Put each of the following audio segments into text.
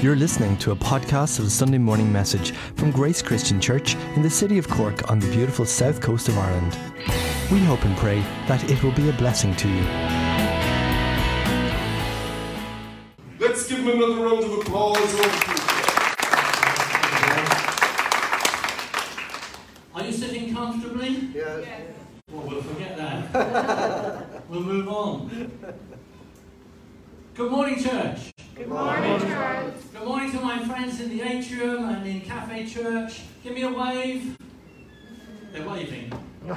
You're listening to a podcast of the Sunday morning message from Grace Christian Church in the city of Cork on the beautiful south coast of Ireland. We hope and pray that it will be a blessing to you. Let's give him another round of applause. Are you sitting comfortably? Yes. Well, we'll forget that. we'll move on. Good morning, church. Good morning, Charles. Good morning to my friends in the atrium and in Cafe Church. Give me a wave. They're waving.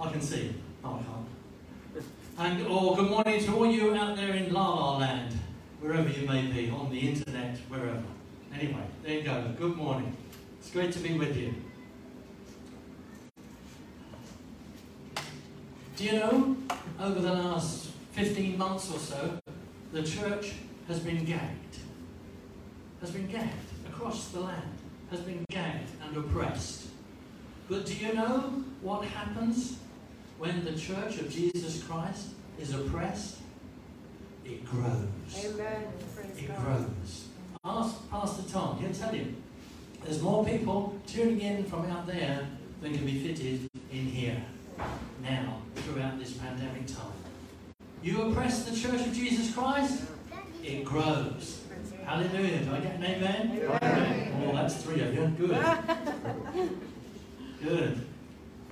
I can see. Oh, I can't. And or good morning to all you out there in La La Land, wherever you may be, on the internet, wherever. Anyway, there you go. Good morning. It's great to be with you. Do you know, over the last 15 months or so, the church has been gagged. Has been gagged across the land. Has been gagged and oppressed. But do you know what happens when the church of Jesus Christ is oppressed? It grows. Amen. Praise It God. grows. Ask Pastor Tom, he'll tell you. There's more people tuning in from out there than can be fitted in here now throughout this pandemic time. You oppress the church of Jesus Christ, it grows. Hallelujah. Do I get an amen? Amen. Oh, that's three of you. Good. Good.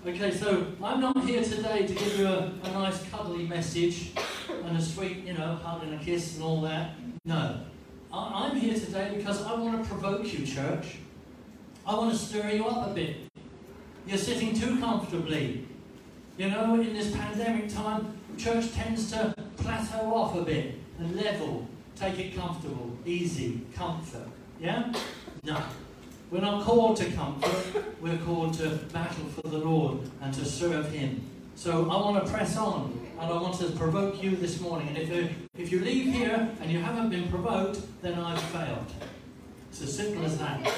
Okay, so I'm not here today to give you a, a nice cuddly message and a sweet, you know, hug and a kiss and all that. No. I, I'm here today because I want to provoke you, church. I want to stir you up a bit. You're sitting too comfortably. You know, in this pandemic time, church tends to plateau off a bit and level, take it comfortable, easy, comfort. Yeah? No. We're not called to comfort, we're called to battle for the Lord and to serve Him. So I want to press on and I want to provoke you this morning. And if you, if you leave here and you haven't been provoked, then I've failed. It's as simple as that.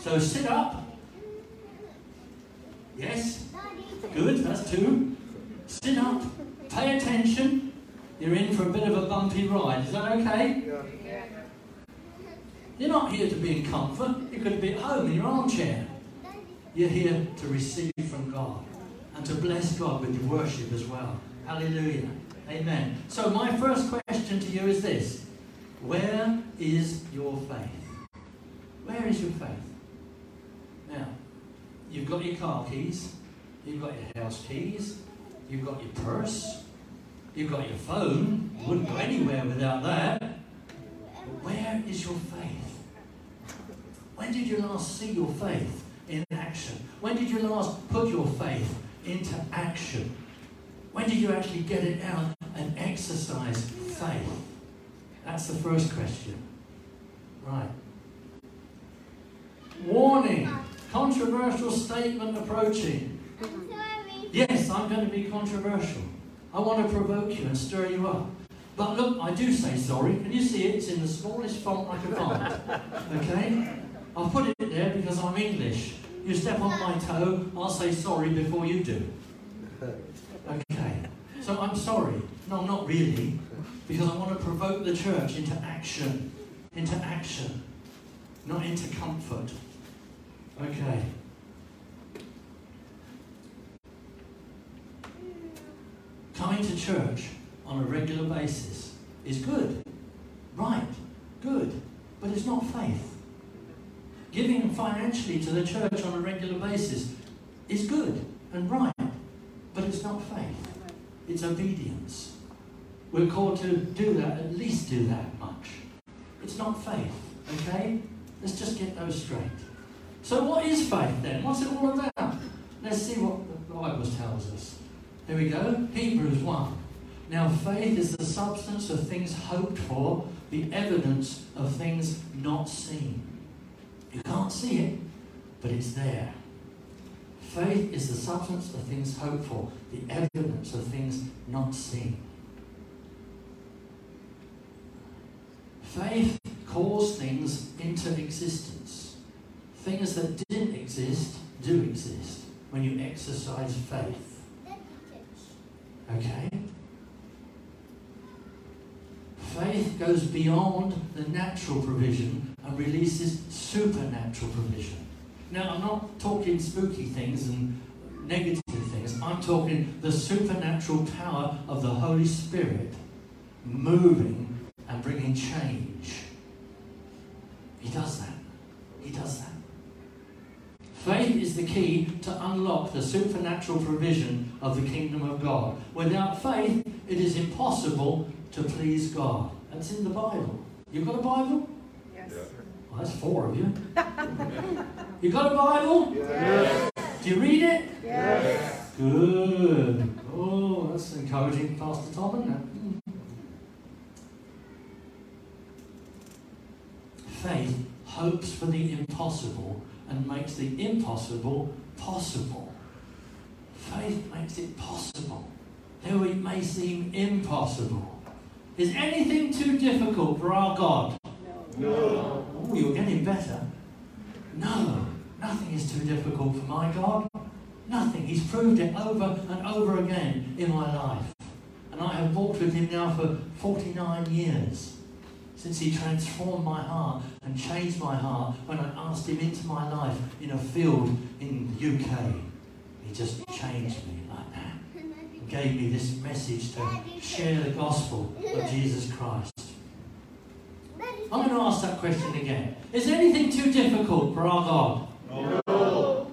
So sit up. Yes? Good, that's two. Sit up. Pay attention. You're in for a bit of a bumpy ride. Is that okay? Yeah. You're not here to be in comfort. You could be at home in your armchair. You're here to receive from God and to bless God with your worship as well. Hallelujah. Amen. So, my first question to you is this Where is your faith? Where is your faith? Now, you've got your car keys, you've got your house keys, you've got your purse, you've got your phone. You wouldn't go anywhere without that. But where is your faith? When did you last see your faith in action? When did you last put your faith into action? When did you actually get it out and exercise faith? That's the first question. Right. Warning controversial statement approaching. Yes, I'm going to be controversial. I want to provoke you and stir you up. But look, I do say sorry. Can you see it? It's in the smallest font I can find. Okay? I'll put it there because I'm English. You step on my toe, I'll say sorry before you do. Okay. So I'm sorry. No, not really. Because I want to provoke the church into action. Into action. Not into comfort. Okay. Coming to church on a regular basis is good. Right. Good. But it's not faith. Giving financially to the church on a regular basis is good and right. But it's not faith. It's obedience. We're called to do that, at least do that much. It's not faith. Okay? Let's just get those straight. So, what is faith then? What's it all about? Let's see what the Bible tells us. Here we go. Hebrews 1. Now, faith is the substance of things hoped for, the evidence of things not seen. You can't see it, but it's there. Faith is the substance of things hoped for, the evidence of things not seen. Faith calls things into existence. Things that didn't exist do exist when you exercise faith. Okay? Faith goes beyond the natural provision and releases supernatural provision. Now, I'm not talking spooky things and negative things. I'm talking the supernatural power of the Holy Spirit moving and bringing change. He does that. He does that. Faith is the key to unlock the supernatural provision of the kingdom of God. Without faith, it is impossible to please God. That's in the Bible. You've got a Bible? Yes. Well, that's four of you. you got a Bible? Yes. Do you read it? Yes. Good. Oh, that's encouraging, Pastor Tom, isn't it? Faith hopes for the impossible and makes the impossible possible. Faith makes it possible, though it may seem impossible. Is anything too difficult for our God? No. Oh, you're getting better. No, nothing is too difficult for my God. Nothing. He's proved it over and over again in my life. And I have walked with him now for 49 years. Since he transformed my heart and changed my heart when I asked him into my life in a field in the UK. He just changed me like that. And gave me this message to share the gospel of Jesus Christ. I'm going to ask that question again. Is anything too difficult for our God? No.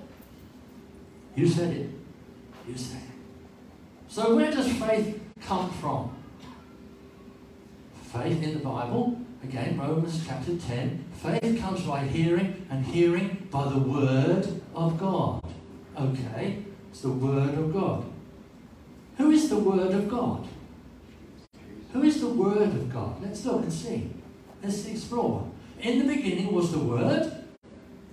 You said it. You said it. So, where does faith come from? Faith in the Bible, again, Romans chapter 10. Faith comes by hearing, and hearing by the Word of God. Okay, it's the Word of God. Who is the Word of God? Who is the Word of God? Let's look and see. Let's explore. In the beginning was the Word,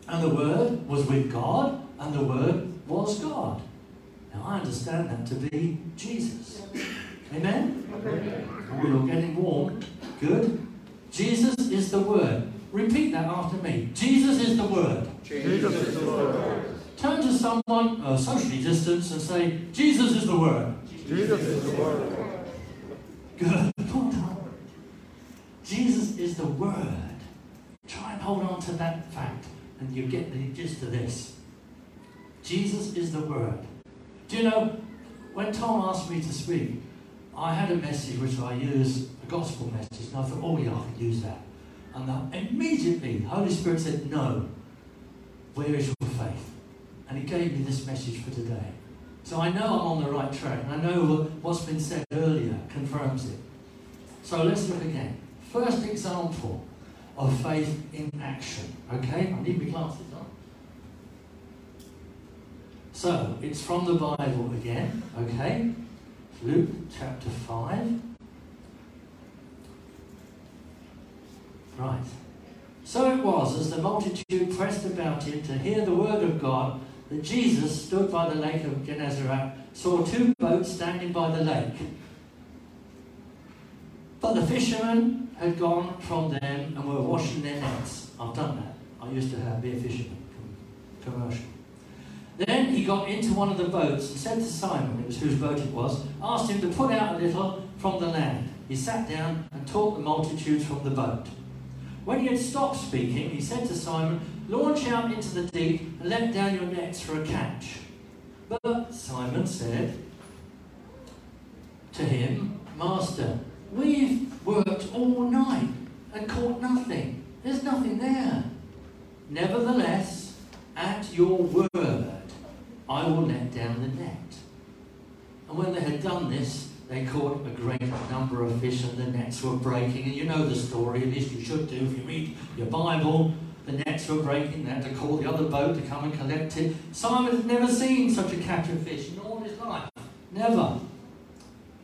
and the Word was with God, and the Word was God. Now I understand that to be Jesus. Amen? Oh, you're getting warm. Good. Jesus is the Word. Repeat that after me. Jesus is the Word. Jesus is the Lord. Turn to someone uh, socially distanced and say, Jesus is the Word. Jesus is the Word. Good. Jesus is the Word. Try and hold on to that fact, and you get the gist of this. Jesus is the Word. Do you know, when Tom asked me to speak, I had a message which I use, a gospel message, and I thought, oh yeah, I could use that. And then immediately, the Holy Spirit said, no. Where is your faith? And He gave me this message for today. So I know I'm on the right track, and I know what's been said earlier confirms it. So let's look again. First example of faith in action. Okay, I need my glasses on. So it's from the Bible again. Okay, Luke chapter 5. Right. So it was, as the multitude pressed about him to hear the word of God, that Jesus stood by the lake of Gennesaret, saw two boats standing by the lake. But the fishermen had gone from them and were washing their nets. I've done that. I used to have be a fisherman com- commercial. Then he got into one of the boats and said to Simon, it was whose boat it was, asked him to put out a little from the land. He sat down and taught the multitudes from the boat. When he had stopped speaking, he said to Simon, Launch out into the deep and let down your nets for a catch. But Simon said to him, Master, we've worked all night and caught nothing. There's nothing there. Nevertheless, at your word, I will let down the net. And when they had done this, they caught a great number of fish and the nets were breaking. And you know the story, at least you should do if you read your Bible. The nets were breaking, they had to call the other boat to come and collect it. Simon had never seen such a catch of fish in all his life. Never.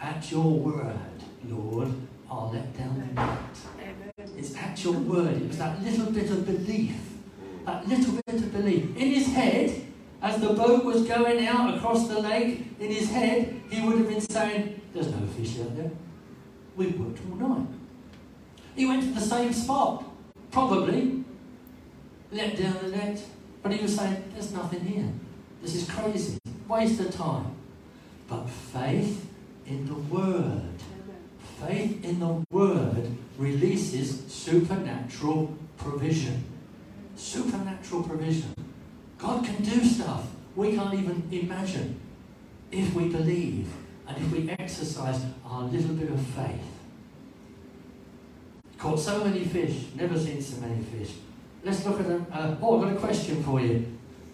At your word, Lord, I'll let down the net. It's at your word. It was that little bit of belief. That little bit of belief. In his head, as the boat was going out across the lake, in his head, he would have been saying, There's no fish out there. We've worked all night. He went to the same spot, probably, let down the net, but he was saying, There's nothing here. This is crazy. Waste of time. But faith in the Word. Faith in the Word releases supernatural provision. Supernatural provision. God can do stuff we can't even imagine if we believe and if we exercise our little bit of faith. Caught so many fish, never seen so many fish. Let's look at them. Uh, oh, I've got a question for you.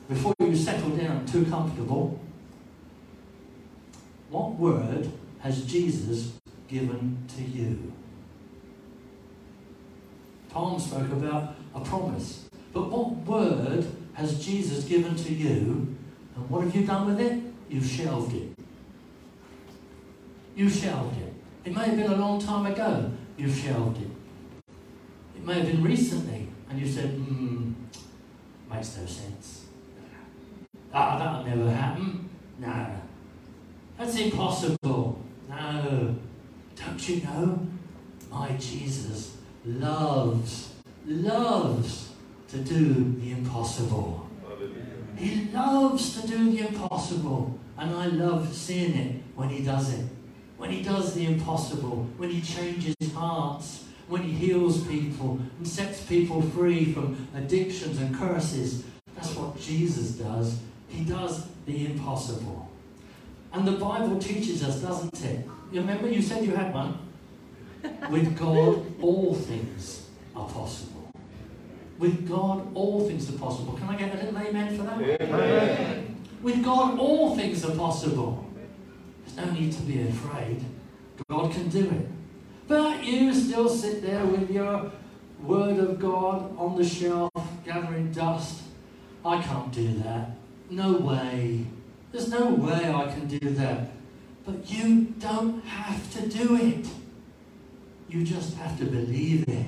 Before you settle down too comfortable, what word has Jesus given to you? Tom spoke about a promise. But what word has Jesus given to you? And what have you done with it? You've shelved it. You've shelved it. It may have been a long time ago. You've shelved it. It may have been recently, and you said, hmm, makes no sense. Ah, that'll never happen. No. That's impossible. No. Don't you know? My Jesus loves, loves to do the impossible. He loves to do the impossible. And I love seeing it when he does it. When he does the impossible, when he changes hearts, when he heals people and sets people free from addictions and curses. That's what Jesus does. He does the impossible. And the Bible teaches us, doesn't it? You remember you said you had one? With God, all things are possible. With God, all things are possible. Can I get a little amen for that? Amen. With God, all things are possible. There's no need to be afraid. God can do it. But you still sit there with your Word of God on the shelf, gathering dust. I can't do that. No way. There's no way I can do that. But you don't have to do it. You just have to believe it.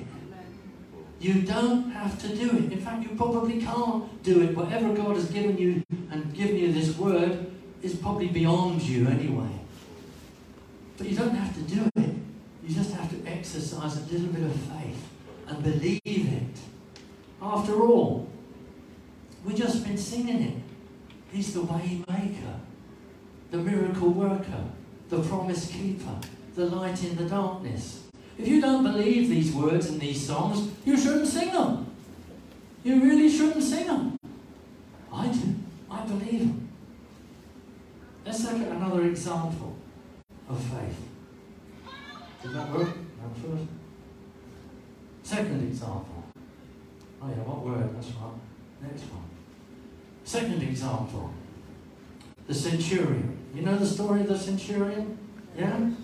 You don't have to do it. In fact, you probably can't do it. Whatever God has given you and given you this word is probably beyond you anyway. But you don't have to do it. You just have to exercise a little bit of faith and believe it. After all, we've just been singing it. He's the way maker, the miracle worker, the promise keeper, the light in the darkness. If you don't believe these words and these songs, you shouldn't sing them. You really shouldn't sing them. I do. I believe them. Let's look at another example of faith. Did that work? No, first. Second example. Oh yeah, what word? That's right. Next one. Second example. The centurion. You know the story of the centurion? Yeah? I'm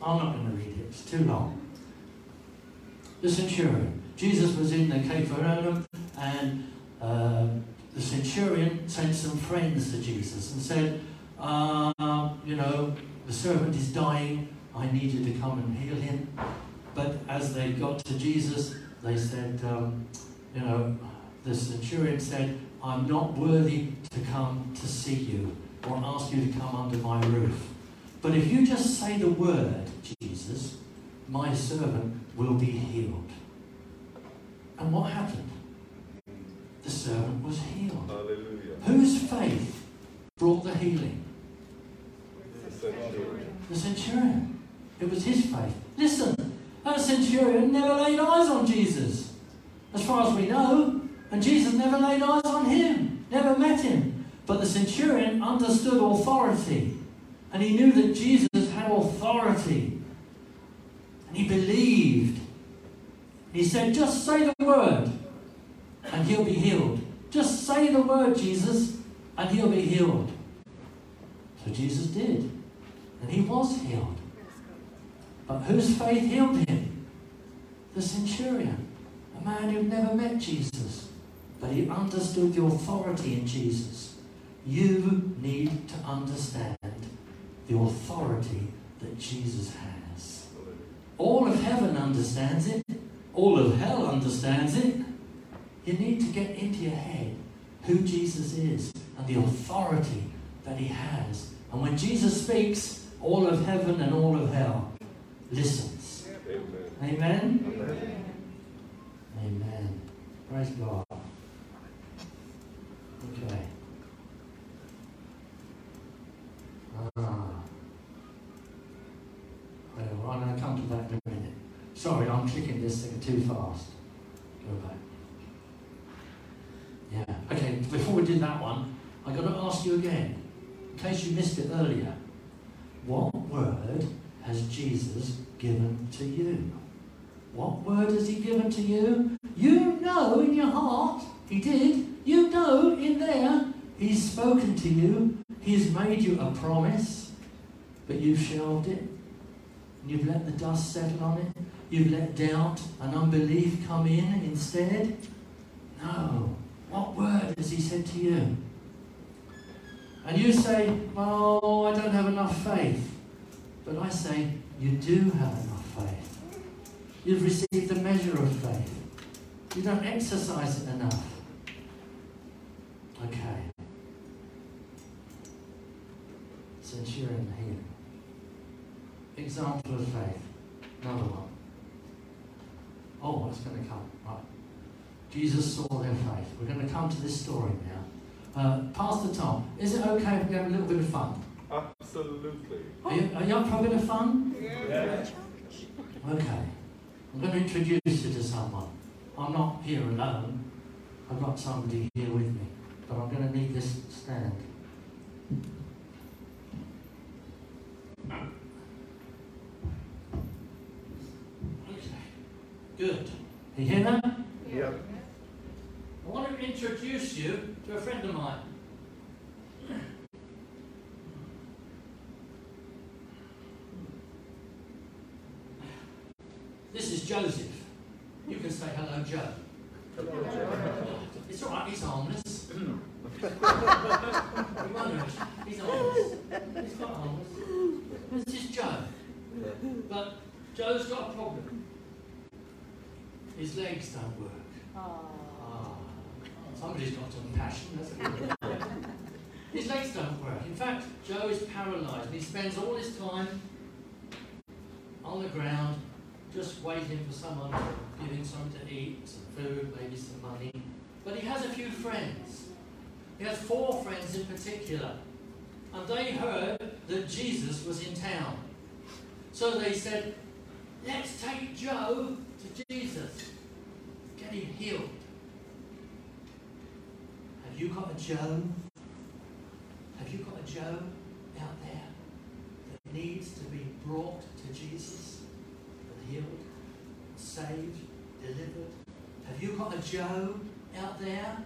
not going to read it. It's too long. The centurion. Jesus was in the Capernaum and uh, the centurion sent some friends to Jesus and said, uh, you know, the servant is dying. I need you to come and heal him. But as they got to Jesus, they said, um, you know, the centurion said, I'm not worthy to come to see you or ask you to come under my roof. But if you just say the word, Jesus, my servant will be healed. And what happened? The servant was healed. Hallelujah. Whose faith brought the healing? The centurion. It was his faith. Listen, that centurion never laid eyes on Jesus, as far as we know, and Jesus never laid eyes on him, never met him. But the centurion understood authority, and he knew that Jesus had authority, and he believed. He said, Just say the word, and he'll be healed. Just say the word, Jesus, and he'll be healed. So Jesus did, and he was healed. But whose faith healed him? The centurion, a man who'd never met Jesus, but he understood the authority in Jesus. You need to understand the authority that Jesus has. All of heaven understands it, all of hell understands it. You need to get into your head who Jesus is and the authority that he has. And when Jesus speaks, all of heaven and all of hell listens. Amen. Amen? Amen. Amen. Praise God. Okay. Ah. Well, I'm going to come to that Sorry, I'm clicking this thing too fast. Go back. Yeah. Okay, before we did that one, I've got to ask you again, in case you missed it earlier. What word has Jesus given to you? What word has he given to you? You know in your heart, he did. You know in there, he's spoken to you. He's made you a promise, but you've shelved it. And You've let the dust settle on it. You've let doubt and unbelief come in instead. No. What word has he said to you? And you say, Oh, I don't have enough faith. But I say, You do have enough faith. You've received a measure of faith. You don't exercise it enough. Okay. Centurion here. Example of faith. Another one. Oh, it's going to come. Right. Jesus saw their faith. We're going to come to this story now. Uh, Pastor Tom, is it okay if we have a little bit of fun? Absolutely. Are you, are you up for a bit of fun? Yeah. Okay. I'm going to introduce you to someone. I'm not here alone. I've got somebody here with me. But I'm going to need this stand. Okay. Good. You hear that? Yep. I want to introduce you to a friend of mine. This is Joseph. You can say hello, Joe. It's all right, he's harmless. he won't hurt you. He's harmless. He's not harmless. This is Joe. But Joe's got a problem. His legs don't work. Ah, somebody's got some passion, hasn't he? his legs don't work. In fact, Joe is paralysed and he spends all his time on the ground just waiting for someone to give him something to eat, some food, maybe some money. But he has a few friends. He has four friends in particular. And they heard that Jesus was in town. So they said, let's take Joe to Jesus. Get him healed. Have you got a Joe? Have you got a Joe out there needs to be brought to Jesus and healed, saved, delivered? Have you got a Joe out there?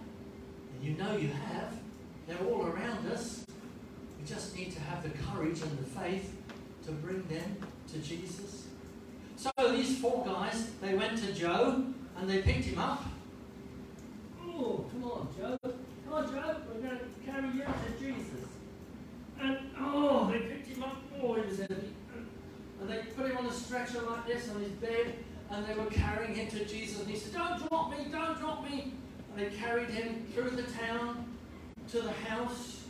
And you know you have. They're all around us. We just need to have the courage and the faith to bring them to Jesus. So these four guys, they went to Joe and they picked him up. Oh, come on, Joe. Come on, Joe. We're going to carry you to Jesus. And oh, they picked him up. Oh, he was heavy. And they like this on his bed, and they were carrying him to Jesus. And he said, "Don't drop me! Don't drop me!" And they carried him through the town to the house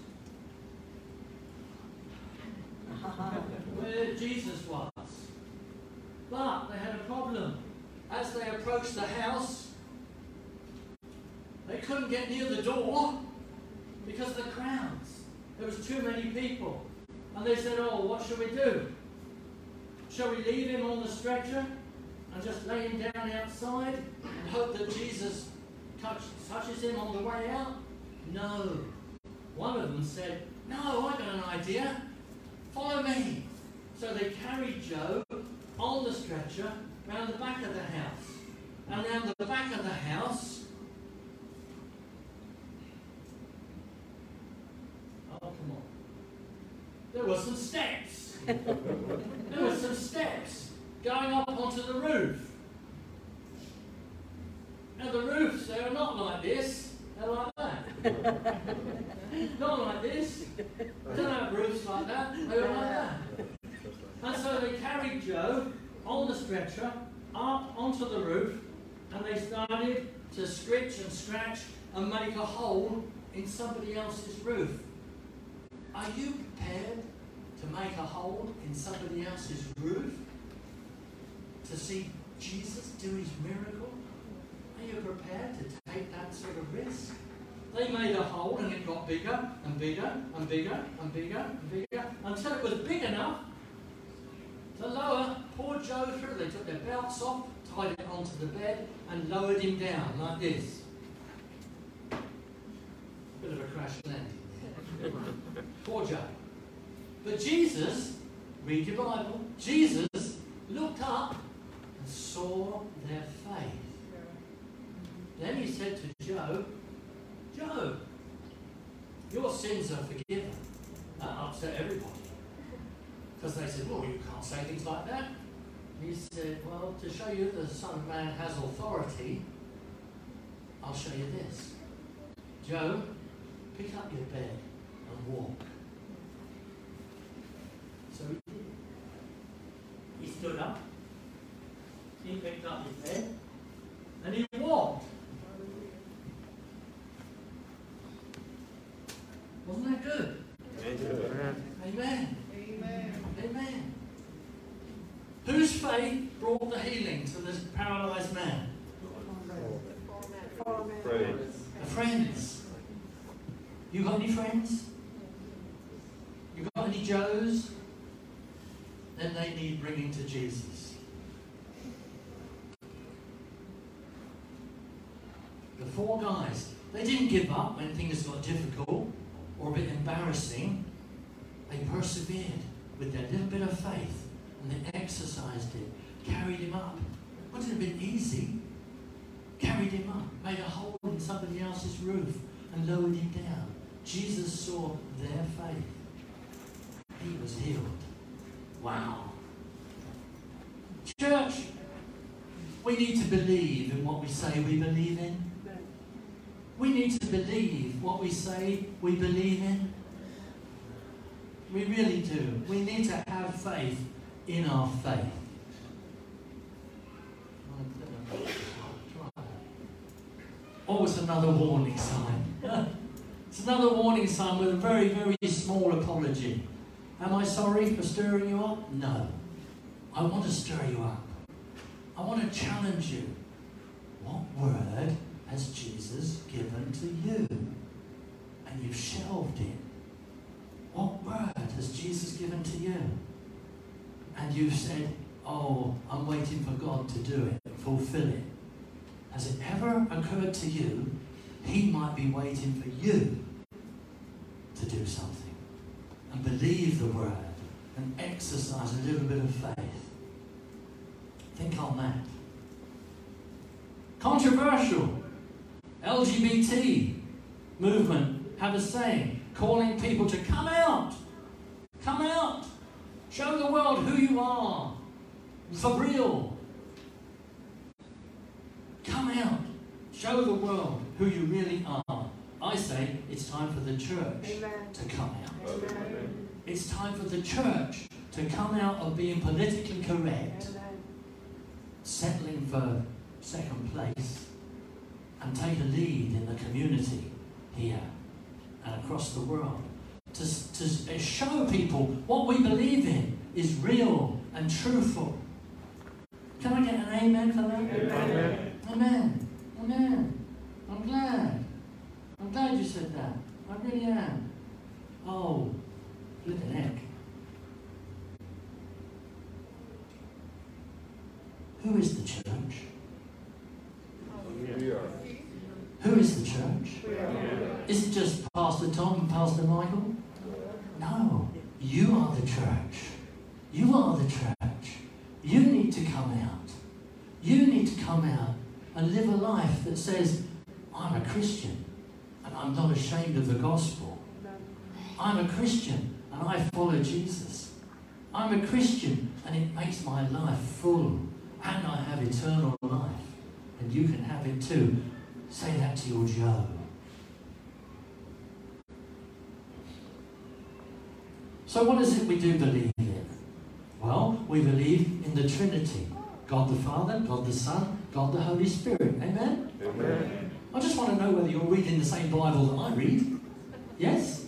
where Jesus was. But they had a problem. As they approached the house, they couldn't get near the door because of the crowds. There was too many people. And they said, Oh, what shall we do? Shall we leave him on the stretcher and just lay him down outside and hope that Jesus touch, touches him on the way out? No. One of them said, No, I got an idea. Follow me. So they carried Joe on the stretcher round the back of the house. And round the back of the house, oh, come on. There were some steps. there were some steps going up onto the roof. Now, the roofs, they are not like this, they're like that. not like this. They don't have roofs like that, they were like that. And so they carried Joe on the stretcher up onto the roof and they started to scritch and scratch and make a hole in somebody else's roof. Are you prepared to make a hole in somebody else's roof? To see Jesus do his miracle? Are you prepared to take that sort of risk? They made a hole and it got bigger and bigger and bigger and bigger and bigger until it was big enough to lower poor Joe through. They took their belts off, tied it onto the bed, and lowered him down like this. Bit of a crash landing poor Joe. But Jesus, read your Bible, Jesus looked up and saw their faith. Then he said to Joe, Joe, your sins are forgiven. That upset everybody. Because they said, well, you can't say things like that. He said, well, to show you the Son of Man has authority, I'll show you this. Joe, pick up your bed and walk. So he stood up, he picked up his bed, and he walked. Wasn't that good? Amen. Amen. Amen. Whose faith brought the healing to this paralyzed man? The friends. You got any friends? You got any Joes? Then they need bringing to Jesus. The four guys, they didn't give up when things got difficult or a bit embarrassing. They persevered with their little bit of faith and they exercised it, carried him up. Wouldn't have been easy. Carried him up, made a hole in somebody else's roof, and lowered him down. Jesus saw their faith. He was healed. Wow. Church, we need to believe in what we say we believe in. We need to believe what we say we believe in. We really do. We need to have faith in our faith. Oh, it's another warning sign. it's another warning sign with a very, very small apology. Am I sorry for stirring you up? No. I want to stir you up. I want to challenge you. What word has Jesus given to you? And you've shelved it. What word has Jesus given to you? And you've said, Oh, I'm waiting for God to do it, fulfill it. Has it ever occurred to you He might be waiting for you to do something and believe the word and exercise a little bit of faith? Think on that. Controversial. LGBT movement have a saying calling people to come out. Come out. Show the world who you are. For real. Come out. Show the world who you really are. I say it's time for the church Amen. to come out. Amen. It's time for the church to come out of being politically correct, Amen. settling for second place, and take a lead in the community here and across the world. To, to show people what we believe in is real and truthful. Can I get an amen for that? Amen. Amen. Amen. I'm glad. I'm glad you said that. I really am. Oh, flipping heck. Who is the church? We are. Who is the church? Is it just Pastor Tom and Pastor Michael? No. You are the church. You are the church. You need to come out. You need to come out and live a life that says, I'm a Christian and I'm not ashamed of the gospel. I'm a Christian and I follow Jesus. I'm a Christian and it makes my life full and I have eternal life. And you can have it too. Say that to your Joe. So, what is it we do believe in? Well, we believe in the Trinity God the Father, God the Son, God the Holy Spirit. Amen? Amen. I just want to know whether you're reading the same Bible that I read. Yes?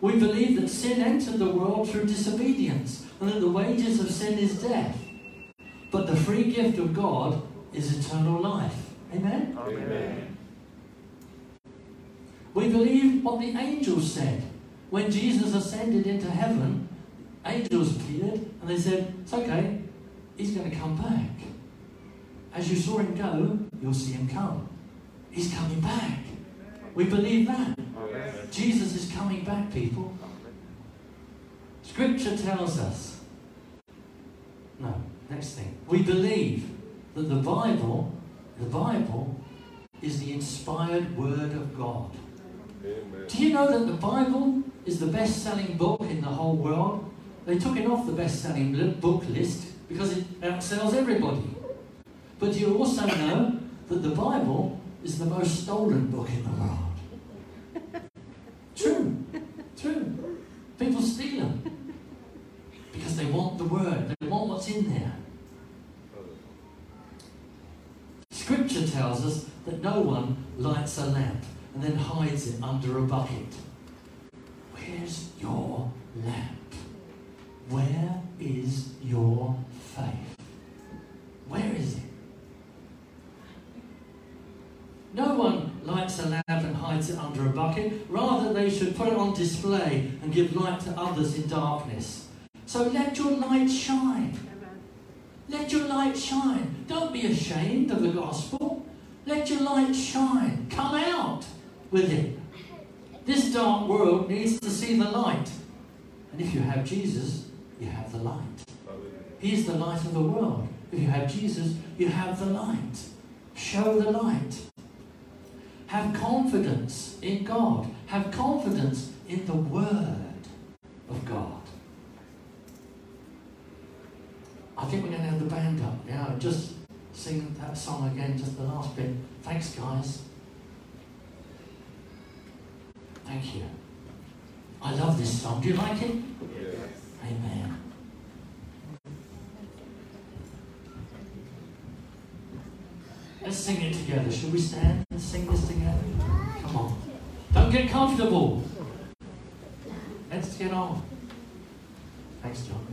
We believe that sin entered the world through disobedience and that the wages of sin is death. But the free gift of God is eternal life. Amen? Amen. We believe what the angels said. When Jesus ascended into heaven, angels appeared and they said, It's okay, he's going to come back. As you saw him go, you'll see him come. He's coming back. We believe that. Jesus is coming back, people. Scripture tells us. No, next thing. We believe that the Bible, the Bible, is the inspired word of God. Amen. Do you know that the Bible is the best selling book in the whole world? They took it off the best selling book list because it outsells everybody. But do you also know that the Bible is the most stolen book in the world? True, true. People steal them because they want the word, they want what's in there. Scripture tells us that no one lights a lamp and then hides it under a bucket. Where's your lamp? It under a bucket. Rather, they should put it on display and give light to others in darkness. So let your light shine. Let your light shine. Don't be ashamed of the gospel. Let your light shine. Come out with it. This dark world needs to see the light. And if you have Jesus, you have the light. He's the light of the world. If you have Jesus, you have the light. Show the light. Have confidence in God. Have confidence in the Word of God. I think we're going to have the band up now just sing that song again, just the last bit. Thanks, guys. Thank you. I love this song. Do you like it? Amen. Let's sing it together. Should we stand and sing this together? Come on. Don't get comfortable. Let's get on. Thanks, John.